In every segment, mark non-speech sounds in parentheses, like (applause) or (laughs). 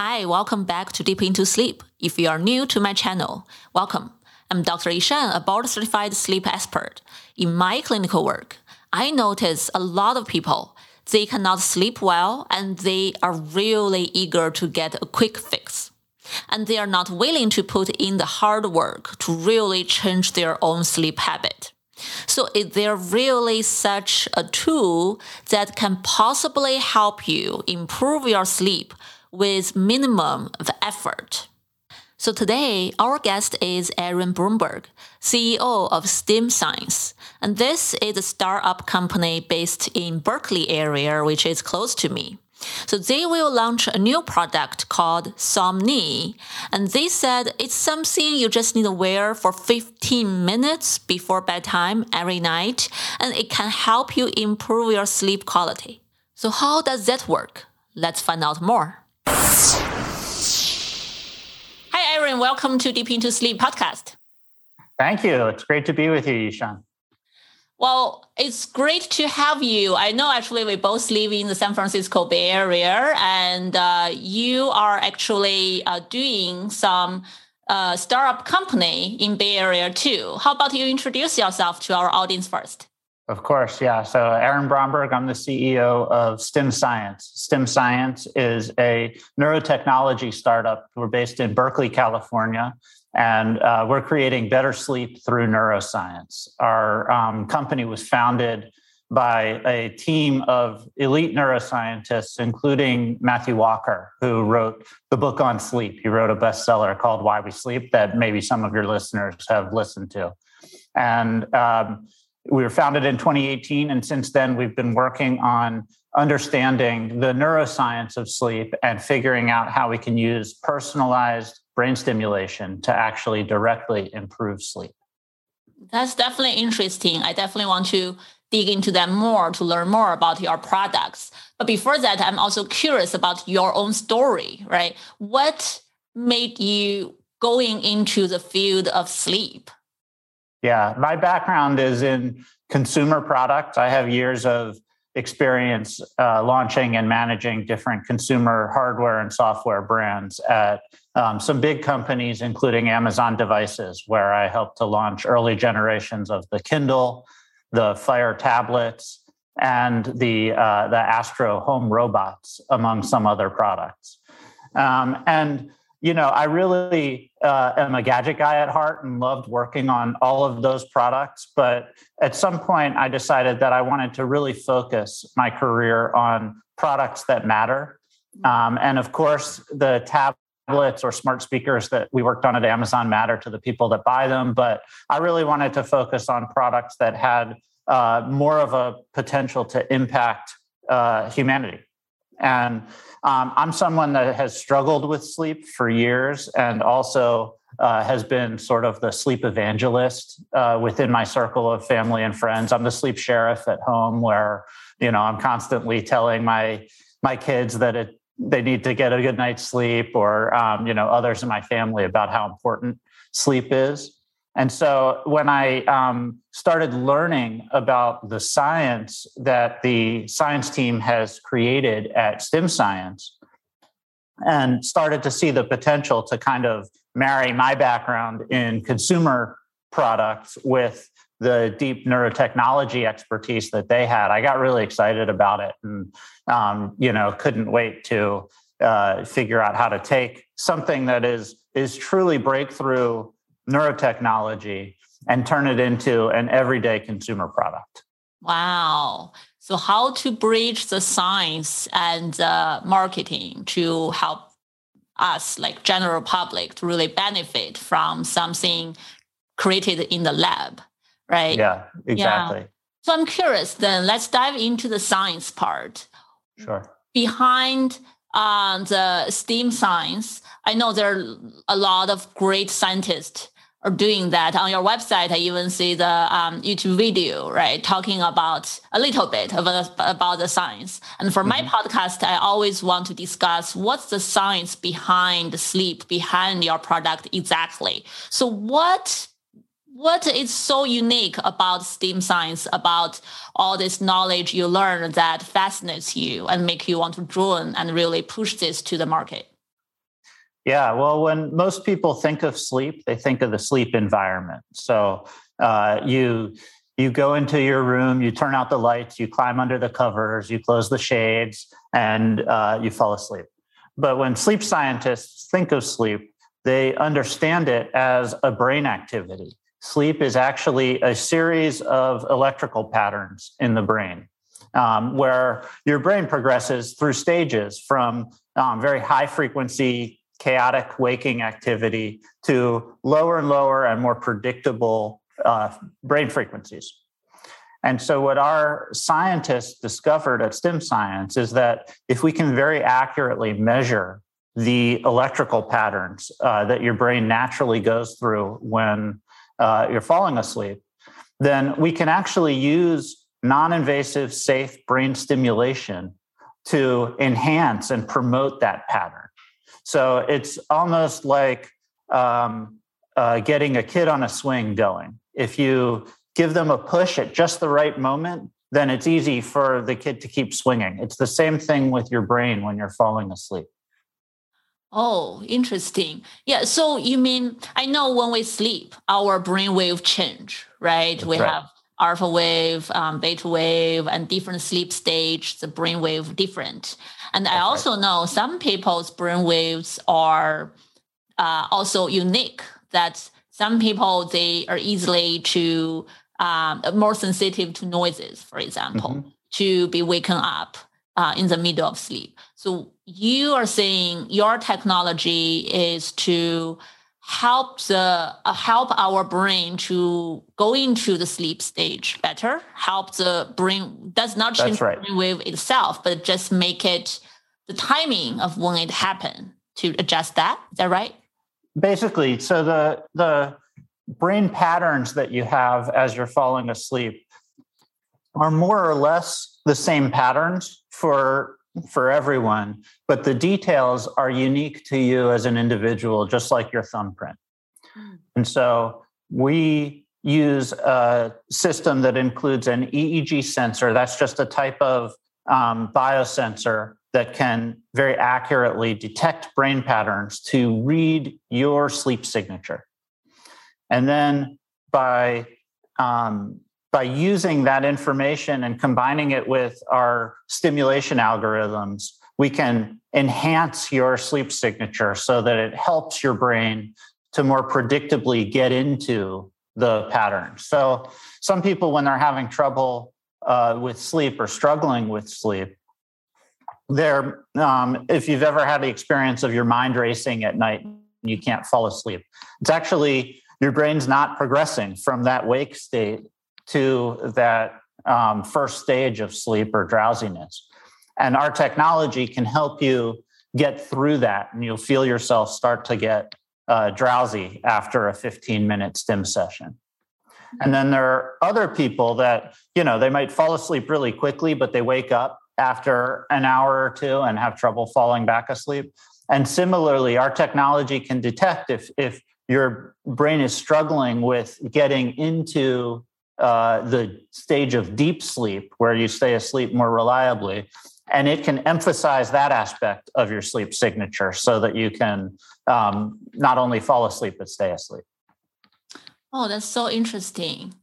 Hi, welcome back to Deep Into Sleep. If you are new to my channel, welcome. I'm Dr. Yishan, a board certified sleep expert. In my clinical work, I notice a lot of people, they cannot sleep well and they are really eager to get a quick fix. And they are not willing to put in the hard work to really change their own sleep habit. So is there really such a tool that can possibly help you improve your sleep with minimum of effort. So today, our guest is Aaron Bromberg, CEO of STIM Science. And this is a startup company based in Berkeley area, which is close to me. So they will launch a new product called Somni. And they said it's something you just need to wear for 15 minutes before bedtime every night. And it can help you improve your sleep quality. So how does that work? Let's find out more. Hi, Aaron. Welcome to Deep Into Sleep podcast. Thank you. It's great to be with you, Yishan. Well, it's great to have you. I know actually we both live in the San Francisco Bay Area, and uh, you are actually uh, doing some uh, startup company in Bay Area too. How about you introduce yourself to our audience first? Of course, yeah. So, Aaron Bromberg, I'm the CEO of STIM Science. STIM Science is a neurotechnology startup. We're based in Berkeley, California, and uh, we're creating better sleep through neuroscience. Our um, company was founded by a team of elite neuroscientists, including Matthew Walker, who wrote the book on sleep. He wrote a bestseller called Why We Sleep that maybe some of your listeners have listened to. And um, we were founded in 2018, and since then, we've been working on understanding the neuroscience of sleep and figuring out how we can use personalized brain stimulation to actually directly improve sleep. That's definitely interesting. I definitely want to dig into that more to learn more about your products. But before that, I'm also curious about your own story, right? What made you going into the field of sleep? Yeah, my background is in consumer products. I have years of experience uh, launching and managing different consumer hardware and software brands at um, some big companies, including Amazon Devices, where I helped to launch early generations of the Kindle, the Fire tablets, and the uh, the Astro home robots, among some other products. Um, and you know, I really uh, am a gadget guy at heart and loved working on all of those products. But at some point, I decided that I wanted to really focus my career on products that matter. Um, and of course, the tablets or smart speakers that we worked on at Amazon matter to the people that buy them. But I really wanted to focus on products that had uh, more of a potential to impact uh, humanity. And um, I'm someone that has struggled with sleep for years and also uh, has been sort of the sleep evangelist uh, within my circle of family and friends. I'm the sleep sheriff at home where, you know, I'm constantly telling my my kids that it they need to get a good night's sleep or um, you know others in my family about how important sleep is and so when I um, started learning about the science that the science team has created at STIM Science and started to see the potential to kind of marry my background in consumer products with the deep neurotechnology expertise that they had, I got really excited about it and, um, you know, couldn't wait to uh, figure out how to take something that is is truly breakthrough neurotechnology and turn it into an everyday consumer product. Wow. So, how to bridge the science and uh, marketing to help us, like general public, to really benefit from something created in the lab, right? Yeah, exactly. Yeah. So, I'm curious then, let's dive into the science part. Sure. Behind uh, the STIM science, I know there are a lot of great scientists are doing that on your website. I even see the um, YouTube video, right, talking about a little bit of a, about the science. And for mm-hmm. my podcast, I always want to discuss what's the science behind sleep, behind your product exactly. So what what is so unique about STIM science, about all this knowledge you learn that fascinates you and make you want to join and really push this to the market? Yeah, well, when most people think of sleep, they think of the sleep environment. So uh, you you go into your room, you turn out the lights, you climb under the covers, you close the shades, and uh, you fall asleep. But when sleep scientists think of sleep, they understand it as a brain activity. Sleep is actually a series of electrical patterns in the brain. Um, where your brain progresses through stages from um, very high frequency, chaotic waking activity to lower and lower and more predictable uh, brain frequencies. And so, what our scientists discovered at STIM Science is that if we can very accurately measure the electrical patterns uh, that your brain naturally goes through when uh, you're falling asleep, then we can actually use non invasive, safe brain stimulation to enhance and promote that pattern. So, it's almost like um, uh, getting a kid on a swing going if you give them a push at just the right moment, then it's easy for the kid to keep swinging. It's the same thing with your brain when you're falling asleep. Oh, interesting. Yeah. So you mean I know when we sleep, our brain wave change, right? That's we right. have alpha wave, um, beta wave, and different sleep stage. The brain wave different. And That's I also know some people's brain waves are uh, also unique. That some people they are easily to um, more sensitive to noises, for example, mm-hmm. to be waken up uh, in the middle of sleep. So you are saying your technology is to help the uh, help our brain to go into the sleep stage better. Help the brain does not change right. the brain wave itself, but just make it the timing of when it happened to adjust that. Is that right? basically so the the brain patterns that you have as you're falling asleep are more or less the same patterns for for everyone but the details are unique to you as an individual just like your thumbprint hmm. and so we use a system that includes an eeg sensor that's just a type of um, biosensor that can very accurately detect brain patterns to read your sleep signature. And then by um, by using that information and combining it with our stimulation algorithms, we can enhance your sleep signature so that it helps your brain to more predictably get into the pattern. So, some people, when they're having trouble uh, with sleep or struggling with sleep, there um, if you've ever had the experience of your mind racing at night and you can't fall asleep it's actually your brain's not progressing from that wake state to that um, first stage of sleep or drowsiness and our technology can help you get through that and you'll feel yourself start to get uh, drowsy after a 15 minute stim session and then there are other people that you know they might fall asleep really quickly but they wake up after an hour or two and have trouble falling back asleep. And similarly, our technology can detect if, if your brain is struggling with getting into uh, the stage of deep sleep where you stay asleep more reliably. And it can emphasize that aspect of your sleep signature so that you can um, not only fall asleep, but stay asleep. Oh, that's so interesting.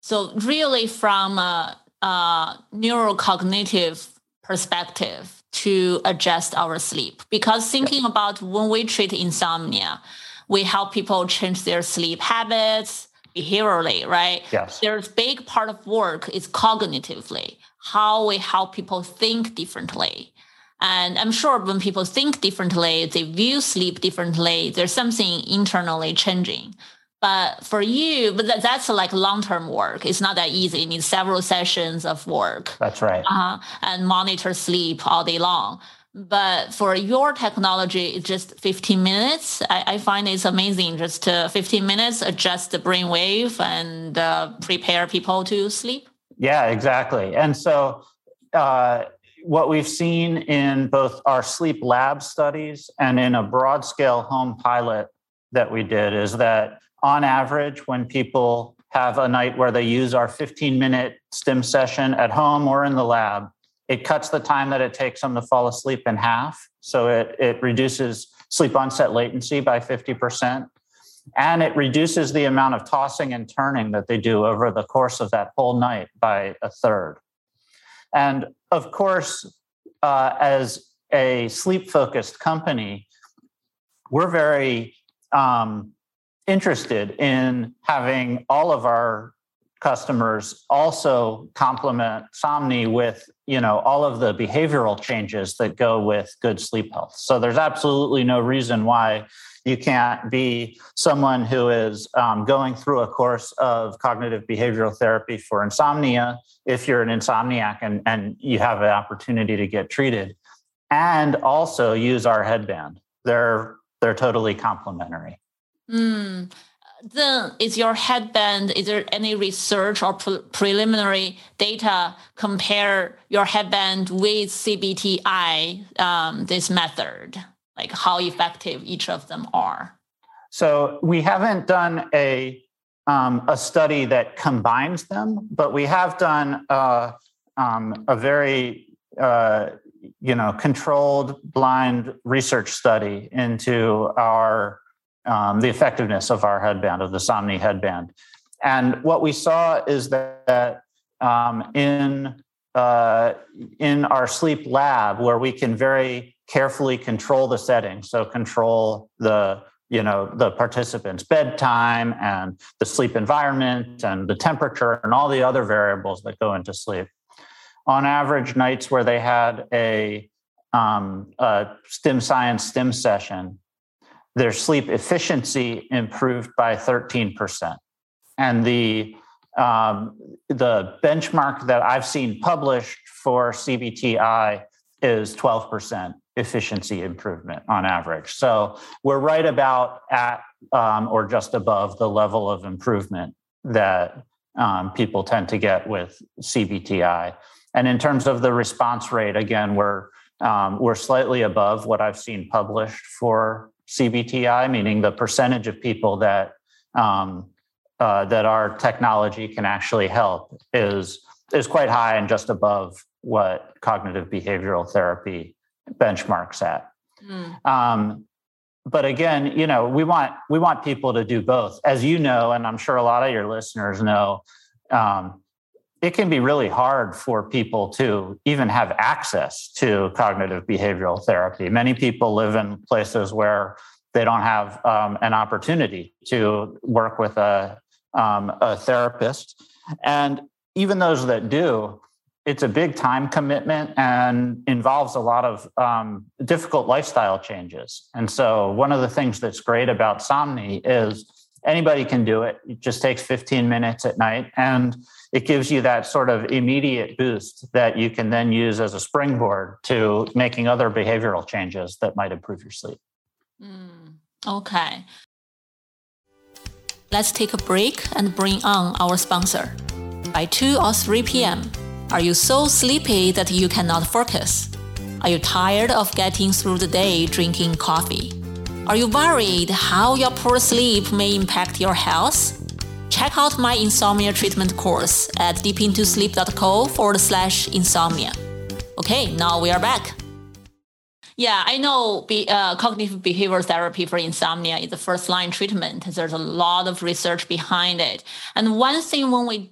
So, really, from a uh, neurocognitive perspective to adjust our sleep. Because thinking about when we treat insomnia, we help people change their sleep habits behaviorally, right? Yes. There's big part of work is cognitively, how we help people think differently. And I'm sure when people think differently, they view sleep differently, there's something internally changing. But for you, but that, that's like long-term work. It's not that easy. It needs several sessions of work. That's right. Uh-huh, and monitor sleep all day long. But for your technology, it's just 15 minutes. I, I find it's amazing. Just uh, 15 minutes, adjust the brain wave and uh, prepare people to sleep. Yeah, exactly. And so uh, what we've seen in both our sleep lab studies and in a broad scale home pilot that we did is that on average, when people have a night where they use our 15 minute stim session at home or in the lab, it cuts the time that it takes them to fall asleep in half. So it, it reduces sleep onset latency by 50%. And it reduces the amount of tossing and turning that they do over the course of that whole night by a third. And of course, uh, as a sleep focused company, we're very um, interested in having all of our customers also complement Somni with you know all of the behavioral changes that go with good sleep health. So there's absolutely no reason why you can't be someone who is um, going through a course of cognitive behavioral therapy for insomnia if you're an insomniac and, and you have an opportunity to get treated and also use our headband. They're they're totally complementary. Mm. Then is your headband, is there any research or pre- preliminary data compare your headband with CBTI, um, this method? Like how effective each of them are? So we haven't done a um, a study that combines them, but we have done uh, um, a very uh, you know controlled blind research study into our um, the effectiveness of our headband of the somni headband. And what we saw is that um, in uh, in our sleep lab where we can very carefully control the settings so control the you know the participants bedtime and the sleep environment and the temperature and all the other variables that go into sleep. On average nights where they had a, um, a STIM science stim session, their sleep efficiency improved by 13%. And the um, the benchmark that I've seen published for CBTI is 12% efficiency improvement on average. So we're right about at um, or just above the level of improvement that um, people tend to get with CBTI. And in terms of the response rate, again, we're um, we're slightly above what I've seen published for CBTI, meaning the percentage of people that um, uh, that our technology can actually help is is quite high and just above what cognitive behavioral therapy benchmarks at. Mm. Um, but again, you know, we want we want people to do both, as you know, and I'm sure a lot of your listeners know. Um, it can be really hard for people to even have access to cognitive behavioral therapy. Many people live in places where they don't have um, an opportunity to work with a, um, a therapist. And even those that do, it's a big time commitment and involves a lot of um, difficult lifestyle changes. And so, one of the things that's great about Somni is anybody can do it. It just takes 15 minutes at night. And it gives you that sort of immediate boost that you can then use as a springboard to making other behavioral changes that might improve your sleep. Mm, okay. Let's take a break and bring on our sponsor. By 2 or 3 p.m., are you so sleepy that you cannot focus? Are you tired of getting through the day drinking coffee? Are you worried how your poor sleep may impact your health? Check out my insomnia treatment course at deepintosleep.co forward slash insomnia. Okay, now we are back. Yeah, I know be, uh, cognitive behavioral therapy for insomnia is the first line treatment. There's a lot of research behind it. And one thing when we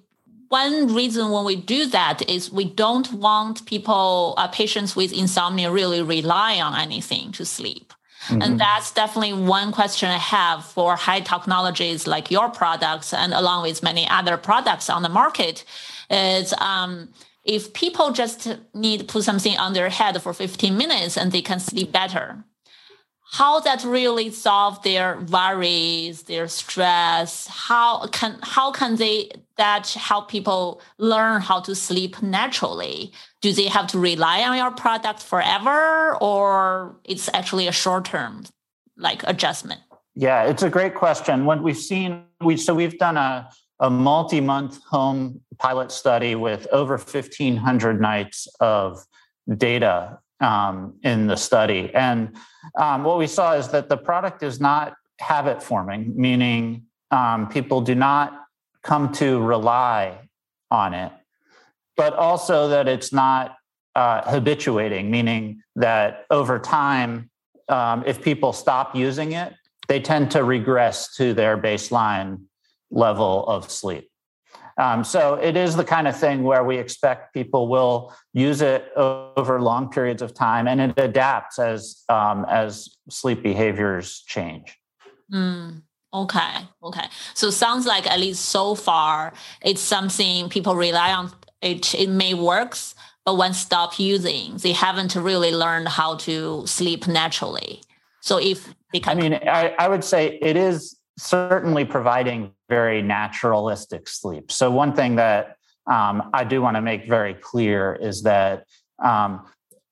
one reason when we do that is we don't want people, uh, patients with insomnia, really rely on anything to sleep. Mm-hmm. And that's definitely one question I have for high technologies like your products and along with many other products on the market is um, if people just need to put something on their head for 15 minutes and they can sleep better, how that really solve their worries, their stress, how can how can they that help people learn how to sleep naturally? Do they have to rely on your product forever or it's actually a short term like adjustment? Yeah, it's a great question. When we've seen we so we've done a a multi-month home pilot study with over 1500 nights of data um, in the study. And um, what we saw is that the product is not habit forming, meaning um, people do not come to rely on it, but also that it's not uh, habituating, meaning that over time, um, if people stop using it, they tend to regress to their baseline level of sleep. Um, so it is the kind of thing where we expect people will use it over long periods of time, and it adapts as um, as sleep behaviors change. Mm, okay, okay. So sounds like at least so far, it's something people rely on. It it may works, but when stop using, they haven't really learned how to sleep naturally. So if they can, I mean, I, I would say it is certainly providing very naturalistic sleep. So, one thing that um, I do want to make very clear is that um,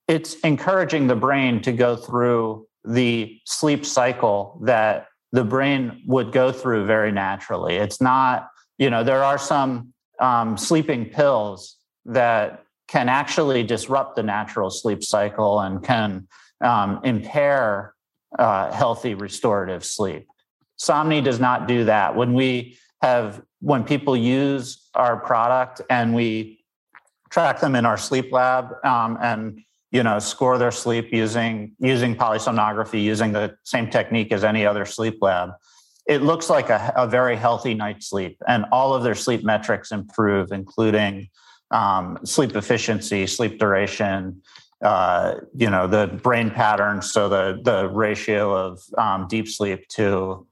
it's encouraging the brain to go through the sleep cycle that the brain would go through very naturally. It's not, you know, there are some um, sleeping pills that can actually disrupt the natural sleep cycle and can um, impair uh, healthy restorative sleep. Somni does not do that. When we have, when people use our product and we track them in our sleep lab um, and you know score their sleep using using polysomnography, using the same technique as any other sleep lab, it looks like a, a very healthy night's sleep, and all of their sleep metrics improve, including um, sleep efficiency, sleep duration, uh, you know the brain patterns so the the ratio of um, deep sleep to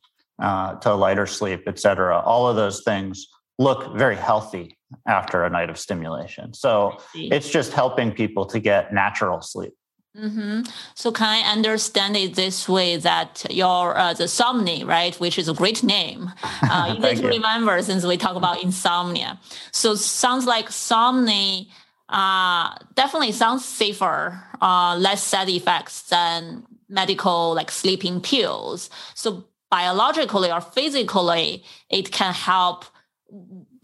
uh, to lighter sleep, et cetera. All of those things look very healthy after a night of stimulation. So it's just helping people to get natural sleep. Mm-hmm. So can I understand it this way that your uh, the Somni, right, which is a great name, uh, (laughs) easy to remember since we talk about insomnia. So sounds like Somni uh, definitely sounds safer, uh, less side effects than medical like sleeping pills. So biologically or physically, it can help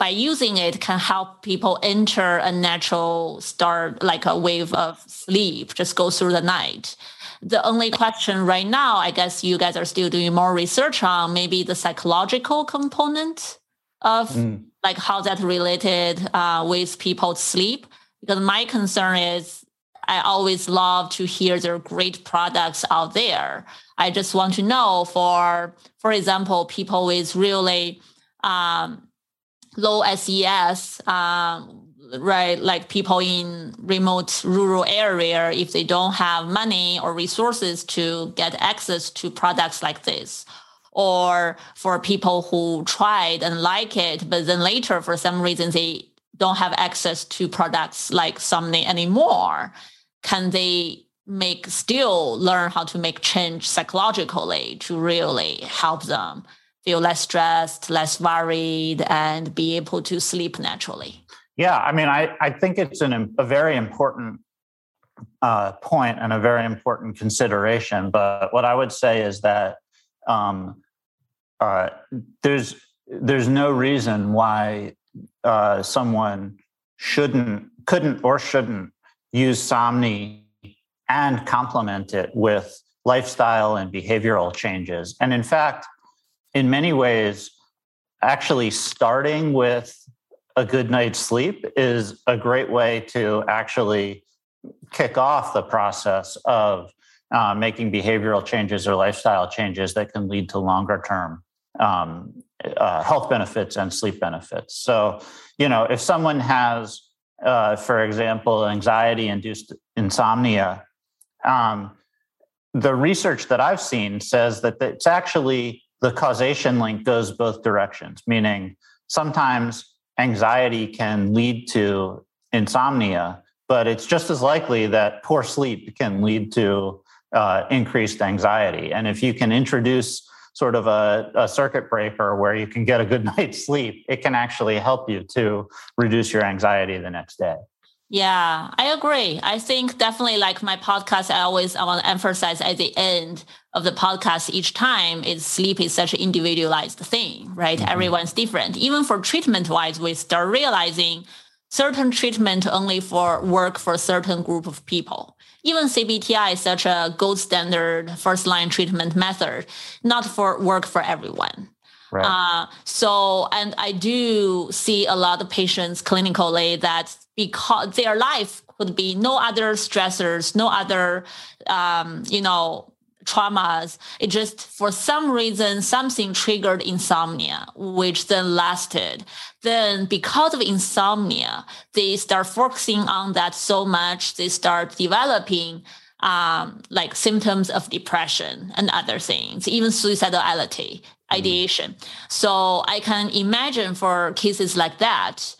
by using it can help people enter a natural start like a wave of sleep just go through the night the only question right now i guess you guys are still doing more research on maybe the psychological component of mm. like how that related uh, with people's sleep because my concern is I always love to hear there are great products out there. I just want to know for, for example, people with really um, low SES, um, right? Like people in remote rural area, if they don't have money or resources to get access to products like this, or for people who tried and like it, but then later for some reason they don't have access to products like Somni anymore can they make still learn how to make change psychologically to really help them feel less stressed, less worried, and be able to sleep naturally? Yeah, I mean, I, I think it's an, a very important uh, point and a very important consideration. But what I would say is that um, uh, there's there's no reason why uh, someone shouldn't, couldn't, or shouldn't use Somni and complement it with lifestyle and behavioral changes. And in fact, in many ways, actually starting with a good night's sleep is a great way to actually kick off the process of uh, making behavioral changes or lifestyle changes that can lead to longer term um, uh, health benefits and sleep benefits. So, you know, if someone has uh, for example, anxiety induced insomnia, um, the research that I've seen says that it's actually the causation link goes both directions, meaning sometimes anxiety can lead to insomnia, but it's just as likely that poor sleep can lead to uh, increased anxiety. And if you can introduce sort of a, a, circuit breaker where you can get a good (laughs) night's sleep, it can actually help you to reduce your anxiety the next day. Yeah, I agree. I think definitely like my podcast, I always want to emphasize at the end of the podcast each time is sleep is such an individualized thing, right? Mm-hmm. Everyone's different. Even for treatment wise, we start realizing certain treatment only for work for a certain group of people even CBTI is such a gold standard first line treatment method, not for work for everyone. Right. Uh, so, and I do see a lot of patients clinically that because their life could be no other stressors, no other, um, you know, traumas. It just for some reason something triggered insomnia, which then lasted. Then because of insomnia, they start focusing on that so much, they start developing um, like symptoms of depression and other things, even suicidality, mm-hmm. ideation. Mm. So I can imagine for cases like that,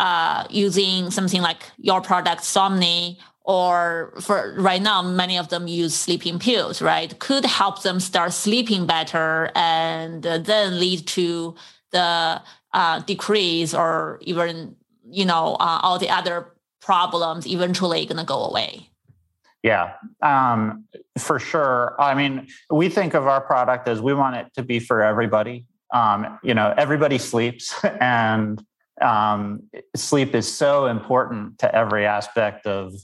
uh, using something like your product Somni or for right now many of them use sleeping pills right? Could help them start sleeping better and then lead to the uh, decrease or even you know uh, all the other problems eventually going to go away. Yeah um, for sure. I mean we think of our product as we want it to be for everybody. Um, you know everybody sleeps (laughs) and um, sleep is so important to every aspect of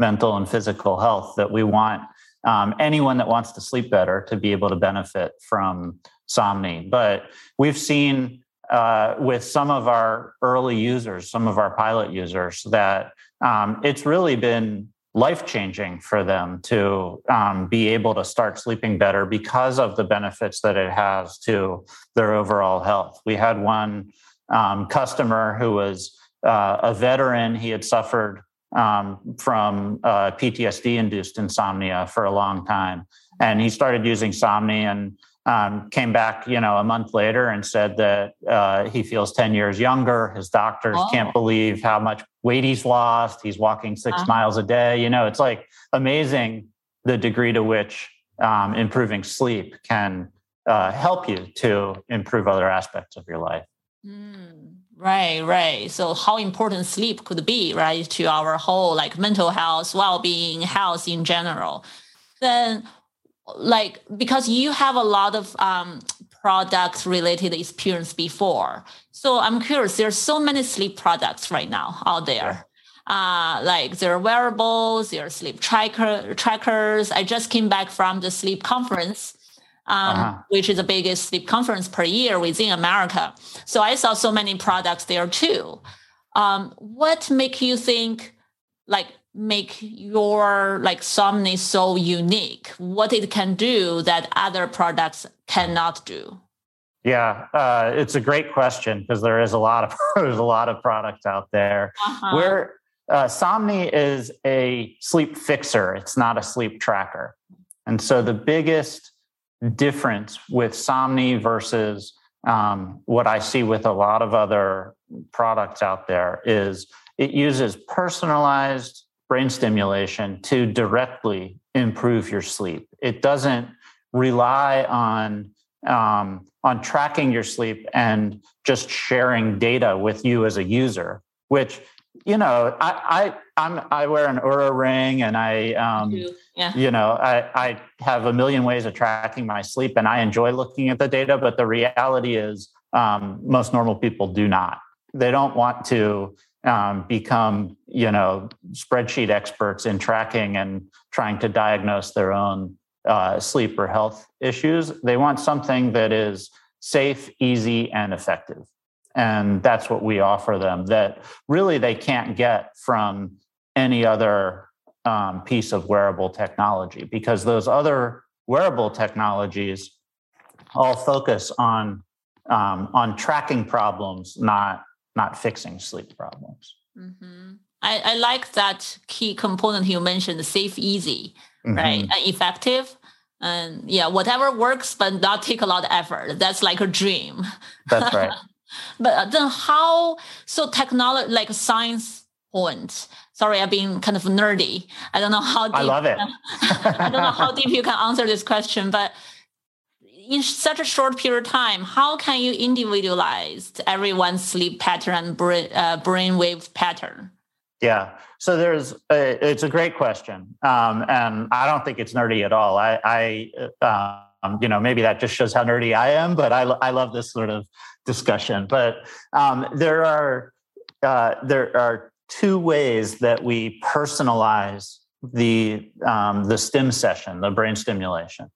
mental and physical health that we want um, anyone that wants to sleep better to be able to benefit from Somni. But we've seen uh, with some of our early users, some of our pilot users, that um, it's really been life changing for them to um, be able to start sleeping better because of the benefits that it has to their overall health. We had one um, customer who was uh, a veteran, he had suffered um, from uh, PTSD induced insomnia for a long time. And he started using Somni and um, came back, you know, a month later and said that uh, he feels 10 years younger. His doctors oh. can't believe how much weight he's lost. He's walking 6 uh-huh. miles a day. You know, it's like amazing the degree to which um, improving sleep can uh, help you to improve other aspects of your life. Mm. Right, right. So how important sleep could be, right, to our whole like mental health, well-being, health in general. Then like because you have a lot of um, product related experience before. So I'm curious, there's so many sleep products right now out there. Uh, like there are wearables, there are sleep tracker trackers. I just came back from the sleep conference um, uh-huh. which is the biggest sleep conference per year within America. So I saw so many products there too. Um, what make you think like make your like Somni so unique? What it can do that other products cannot do? Yeah, uh, it's a great question because there is a lot of (laughs) there's a lot of products out there. Uh-huh. Where uh, Somni is a sleep fixer; it's not a sleep tracker. And so the biggest difference with Somni versus um, what I see with a lot of other products out there is it uses personalized brain stimulation to directly improve your sleep. It doesn't rely on um, on tracking your sleep and just sharing data with you as a user, which you know, I I I'm, i wear an Oura ring, and I um, yeah. you know I I have a million ways of tracking my sleep, and I enjoy looking at the data. But the reality is, um, most normal people do not. They don't want to um, become you know spreadsheet experts in tracking and trying to diagnose their own uh, sleep or health issues. They want something that is safe, easy, and effective and that's what we offer them that really they can't get from any other um, piece of wearable technology because those other wearable technologies all focus on um, on tracking problems not not fixing sleep problems. Mm-hmm. I, I, like that key component you mentioned safe easy mm-hmm. right? And effective. And yeah whatever works but not take a lot of effort. That's like a dream. That's right. (laughs) But uh, then how, so technology, like science point, sorry, I've been kind of nerdy. I don't know how deep. I love it. (laughs) I don't know how deep you can answer this question, but in such a short period of time, how can you individualize everyone's sleep pattern and brain, uh, brainwave pattern? Yeah. So there's, a, it's a great question. Um, and I don't think it's nerdy at all. I, I um, you know, maybe that just shows how nerdy I am, but I, I love this sort of discussion. But um, there are uh, there are two ways that we personalize the um, the stim session, the brain stimulation.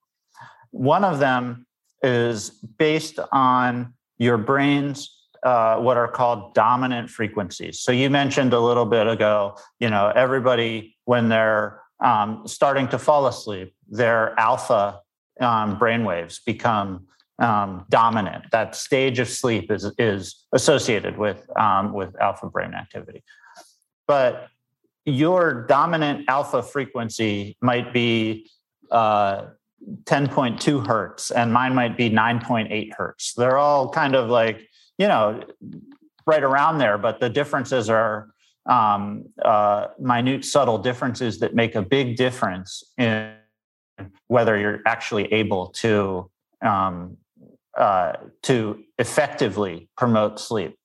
One of them is based on your brain's uh, what are called dominant frequencies. So you mentioned a little bit ago, you know, everybody when they're um, starting to fall asleep, their alpha um, brainwaves become um, dominant. That stage of sleep is is associated with um, with alpha brain activity, but your dominant alpha frequency might be uh, 10.2 hertz, and mine might be 9.8 hertz. They're all kind of like you know right around there, but the differences are um, uh, minute, subtle differences that make a big difference in whether you're actually able to um, uh, to effectively promote sleep.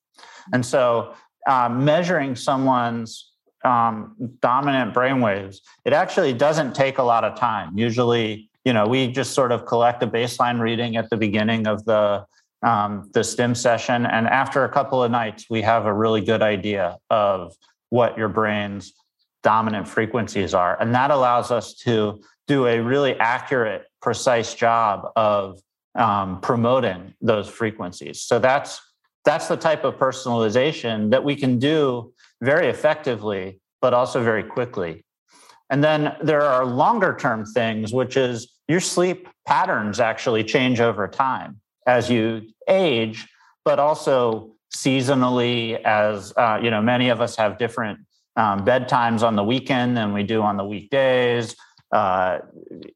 And so, um, measuring someone's um, dominant brainwaves, it actually doesn't take a lot of time. Usually, you know, we just sort of collect a baseline reading at the beginning of the um, the stim session, and after a couple of nights, we have a really good idea of what your brain's dominant frequencies are, and that allows us to do a really accurate, precise job of um, promoting those frequencies. So that's that's the type of personalization that we can do very effectively, but also very quickly. And then there are longer term things, which is your sleep patterns actually change over time as you age, but also seasonally. As uh, you know, many of us have different um, bedtimes on the weekend than we do on the weekdays. Uh,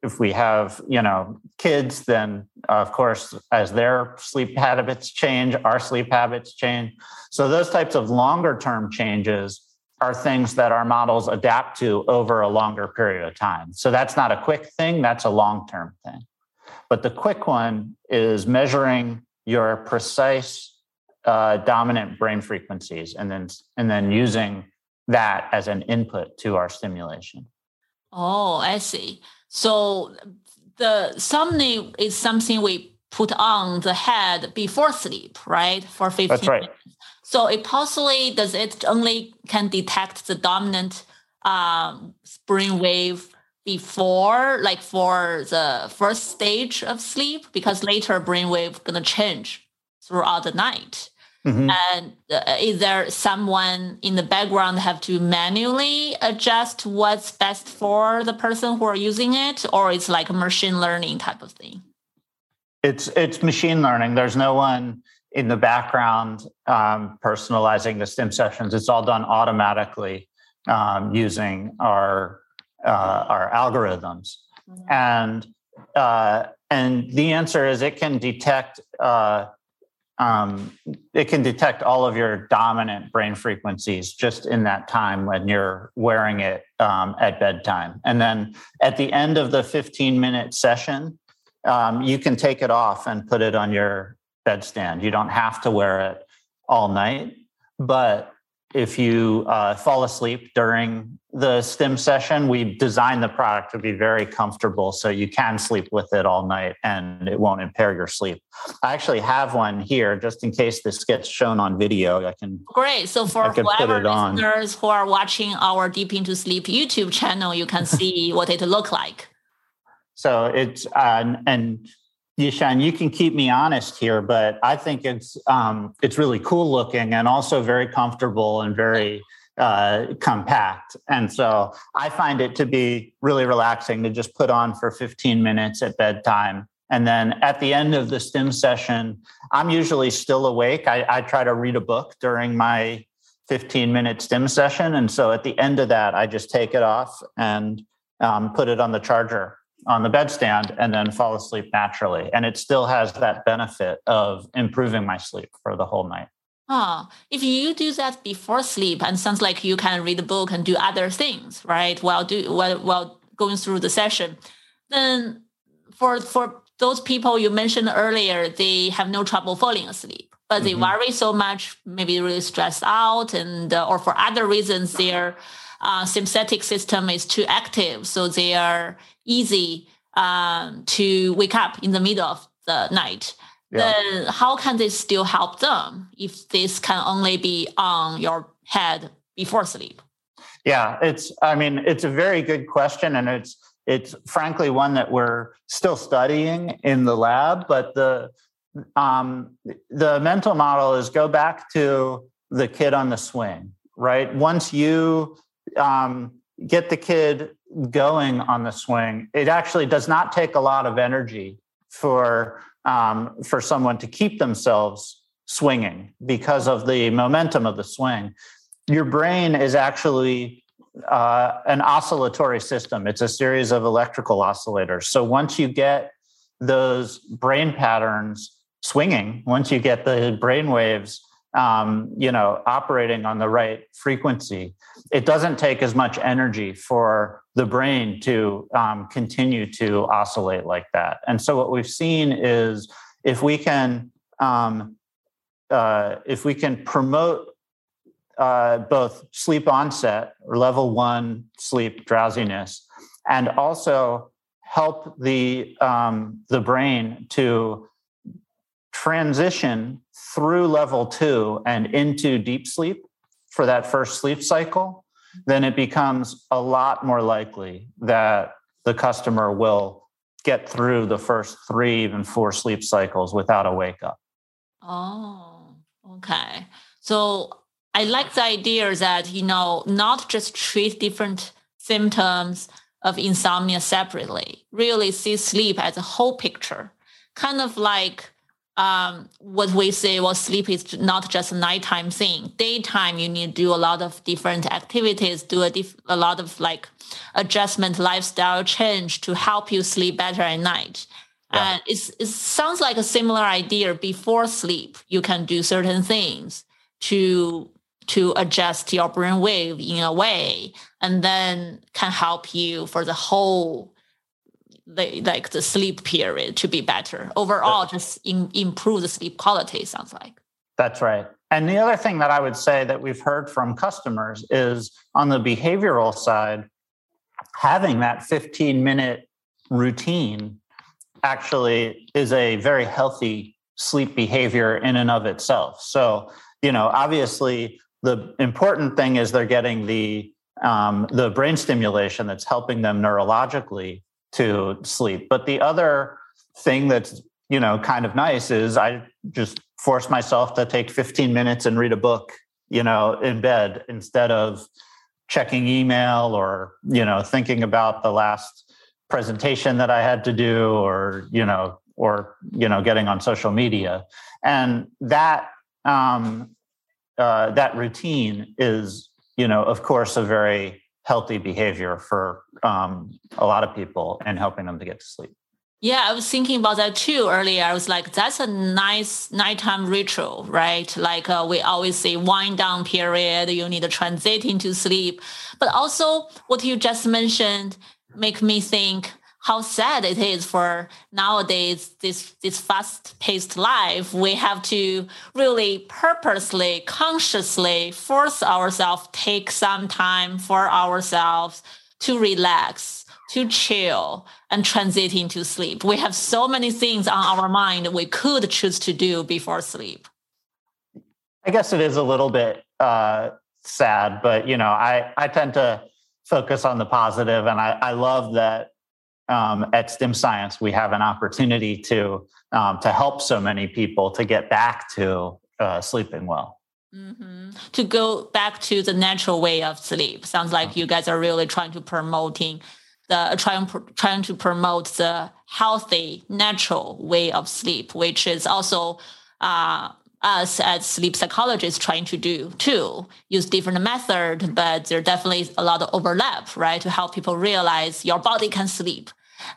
if we have, you know, kids, then of course, as their sleep habits change, our sleep habits change. So those types of longer term changes are things that our models adapt to over a longer period of time. So that's not a quick thing, that's a long term thing. But the quick one is measuring your precise uh, dominant brain frequencies and then and then using that as an input to our stimulation. Oh, I see. So the somni is something we put on the head before sleep, right? For 15 That's right. minutes. So it possibly does it only can detect the dominant um, brain wave before, like for the first stage of sleep, because later brain wave gonna change throughout the night. Mm-hmm. And uh, is there someone in the background have to manually adjust what's best for the person who are using it, or it's like a machine learning type of thing? It's it's machine learning. There's no one in the background um, personalizing the stim sessions. It's all done automatically um, using our uh, our algorithms, mm-hmm. and uh, and the answer is it can detect uh, um, it can detect all of your dominant brain frequencies just in that time when you're wearing it um, at bedtime. And then at the end of the 15 minute session, um, you can take it off and put it on your bedstand. You don't have to wear it all night, but if you uh, fall asleep during the stim session, we designed the product to be very comfortable so you can sleep with it all night and it won't impair your sleep. I actually have one here just in case this gets shown on video. I can Great. So for whoever listeners who are watching our Deep Into Sleep YouTube channel, you can (laughs) see what it look like. So it's uh, and Yishan, you can keep me honest here, but I think it's um, it's really cool looking and also very comfortable and very uh, compact. And so I find it to be really relaxing to just put on for 15 minutes at bedtime. And then at the end of the stim session, I'm usually still awake. I, I try to read a book during my 15 minute stim session. And so at the end of that, I just take it off and um, put it on the charger on the bedstand and then fall asleep naturally. And it still has that benefit of improving my sleep for the whole night. Oh, if you do that before sleep, and sounds like you can read a book and do other things, right? While do while, while going through the session, then for for those people you mentioned earlier, they have no trouble falling asleep, but they mm-hmm. worry so much, maybe really stressed out, and uh, or for other reasons, their uh, sympathetic system is too active, so they are easy um, to wake up in the middle of the night. Yeah. Then how can this still help them if this can only be on your head before sleep? Yeah, it's. I mean, it's a very good question, and it's it's frankly one that we're still studying in the lab. But the um, the mental model is go back to the kid on the swing, right? Once you um, get the kid going on the swing, it actually does not take a lot of energy for um, for someone to keep themselves swinging because of the momentum of the swing. Your brain is actually uh, an oscillatory system. It's a series of electrical oscillators. So once you get those brain patterns swinging, once you get the brain waves um, you know, operating on the right frequency, it doesn't take as much energy for the brain to um, continue to oscillate like that. And so what we've seen is if we can um, uh, if we can promote uh, both sleep onset or level one sleep drowsiness, and also help the um, the brain to transition through level two and into deep sleep for that first sleep cycle, then it becomes a lot more likely that the customer will get through the first three, even four sleep cycles without a wake up. Oh, okay. So I like the idea that, you know, not just treat different symptoms of insomnia separately, really see sleep as a whole picture, kind of like um, what we say, well, sleep is not just a nighttime thing. Daytime, you need to do a lot of different activities, do a, diff- a lot of like adjustment, lifestyle change to help you sleep better at night. Yeah. And it's, it sounds like a similar idea. Before sleep, you can do certain things to to adjust your brain wave in a way, and then can help you for the whole the like the sleep period to be better. Overall just in, improve the sleep quality sounds like. That's right. And the other thing that i would say that we've heard from customers is on the behavioral side having that 15 minute routine actually is a very healthy sleep behavior in and of itself. So you know obviously the important thing is they're getting the um, the brain stimulation that's helping them neurologically to sleep. But the other thing that's, you know, kind of nice is I just force myself to take 15 minutes and read a book, you know, in bed instead of checking email or, you know, thinking about the last presentation that I had to do or, you know, or, you know, getting on social media. And that um, uh, that routine is, you know, of course, a very healthy behavior for um, a lot of people and helping them to get to sleep. Yeah, I was thinking about that too earlier. I was like, that's a nice nighttime ritual, right? Like uh, we always say, wind down period. You need to transit into sleep, but also what you just mentioned make me think how sad it is for nowadays this this fast paced life. We have to really purposely consciously force ourselves take some time for ourselves to relax to chill and transit into sleep. We have so many things on our mind we could choose to do before sleep. I guess it is a little bit uh, sad but you know i i tend to focus on the positive and i i love that um, at STIM Science, we have an opportunity to um, to help so many people to get back to uh, sleeping well. Mm-hmm. To go back to the natural way of sleep. Sounds like you guys are really trying to promoting the trying trying to promote the healthy natural way of sleep, which is also uh, us as sleep psychologists trying to do too use different method but there definitely is a lot of overlap right to help people realize your body can sleep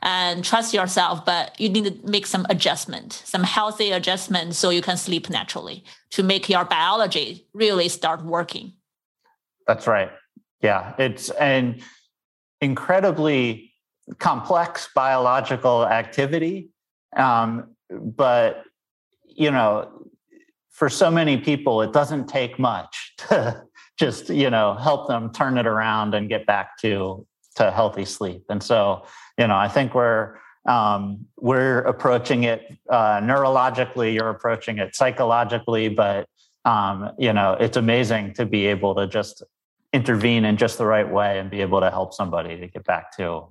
and trust yourself but you need to make some adjustment some healthy adjustment so you can sleep naturally to make your biology really start working. That's right. Yeah it's an incredibly complex biological activity um, but you know for so many people, it doesn't take much (laughs) to just you know help them turn it around and get back to to healthy sleep. And so, you know, I think we're um, we're approaching it uh, neurologically. You're approaching it psychologically, but um, you know, it's amazing to be able to just intervene in just the right way and be able to help somebody to get back to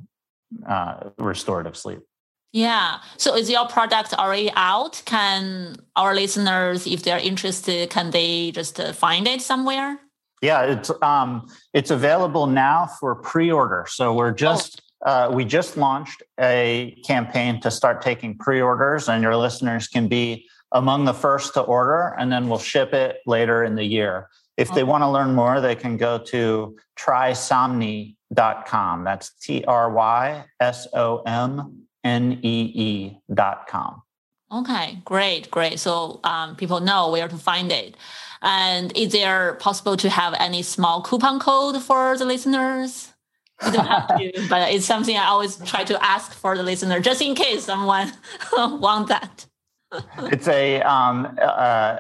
uh, restorative sleep. Yeah. So is your product already out? Can our listeners, if they're interested, can they just uh, find it somewhere? Yeah, it's um, it's available now for pre-order. So we're oh. just oh. uh, we just launched a campaign to start taking pre-orders, and your listeners can be among the first to order, and then we'll ship it later in the year. If they want to learn more, they can go to trysomnee.com. That's T R Y S O M N E E.com. Okay, great, great. So um, people know where to find it. And is there possible to have any small coupon code for the listeners? You don't have to, (laughs) but it's something I always try to ask for the listener, just in case someone (laughs) want that. it's a um, uh,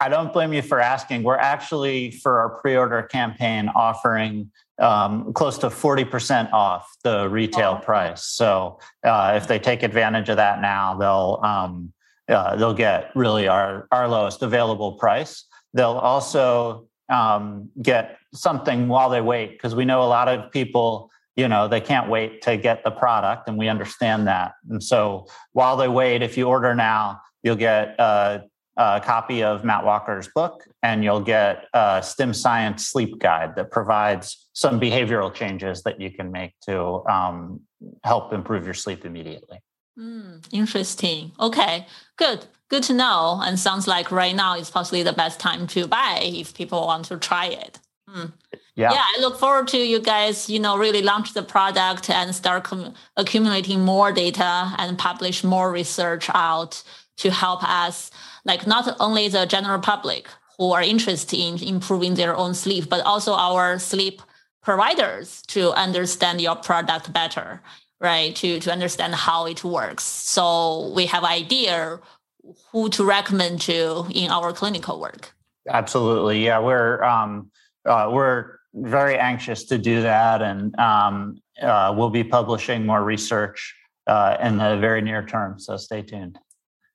I don't blame you for asking. We're actually, for our pre order campaign, offering um, close to 40% off the retail oh. price. So uh, if they take advantage of that now, they'll, um, uh, they'll get really our, our lowest available price. They'll also um, get something while they wait, because we know a lot of people you know they can't wait to get the product and we understand that and so while they wait if you order now you'll get uh, a copy of Matt Walker's book, and you'll get a STIM Science Sleep Guide that provides some behavioral changes that you can make to um, help improve your sleep immediately. Mm, interesting. Okay, good. Good to know. And sounds like right now is possibly the best time to buy if people want to try it. Mm. Yeah. yeah, I look forward to you guys, you know, really launch the product and start com- accumulating more data and publish more research out to help us like not only the general public who are interested in improving their own sleep, but also our sleep providers to understand your product better, right? To, to understand how it works. So we have idea who to recommend to in our clinical work. Absolutely. Yeah. We're, um, uh, we're very anxious to do that. And um, uh, we'll be publishing more research uh, in the very near term. So stay tuned.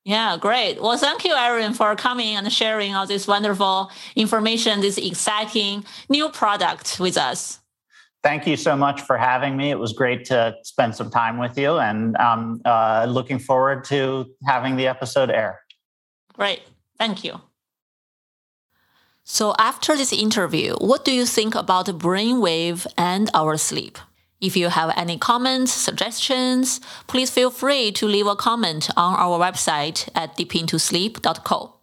Yeah, great. Well, thank you, Aaron, for coming and sharing all this wonderful information, this exciting new product with us. Thank you so much for having me. It was great to spend some time with you, and um, uh, looking forward to having the episode air. Great. Thank you. So, after this interview, what do you think about brainwave and our sleep? If you have any comments, suggestions, please feel free to leave a comment on our website at deepintosleep.co.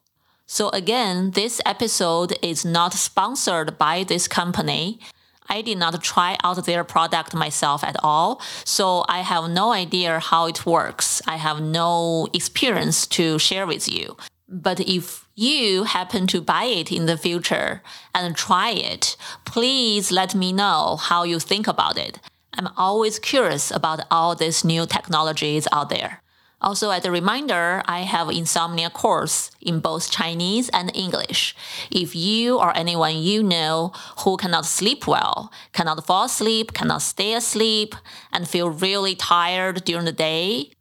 So again, this episode is not sponsored by this company. I did not try out their product myself at all, so I have no idea how it works. I have no experience to share with you. But if you happen to buy it in the future and try it, please let me know how you think about it. I'm always curious about all these new technologies out there. Also, as a reminder, I have insomnia course in both Chinese and English. If you or anyone you know who cannot sleep well, cannot fall asleep, cannot stay asleep, and feel really tired during the day,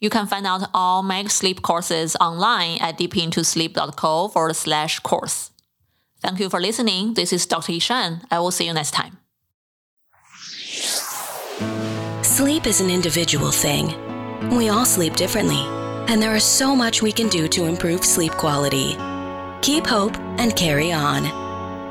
you can find out all my sleep courses online at deepintosleep.co forward slash course. Thank you for listening. This is Dr. Yishan. I will see you next time. Sleep is an individual thing. We all sleep differently, and there is so much we can do to improve sleep quality. Keep hope and carry on.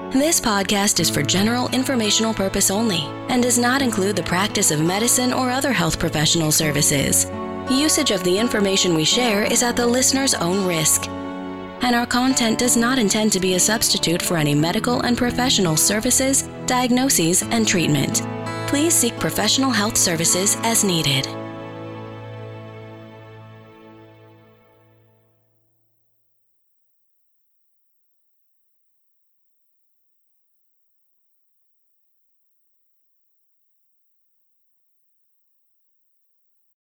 This podcast is for general informational purpose only and does not include the practice of medicine or other health professional services. Usage of the information we share is at the listener's own risk, and our content does not intend to be a substitute for any medical and professional services, diagnoses, and treatment please seek professional health services as needed.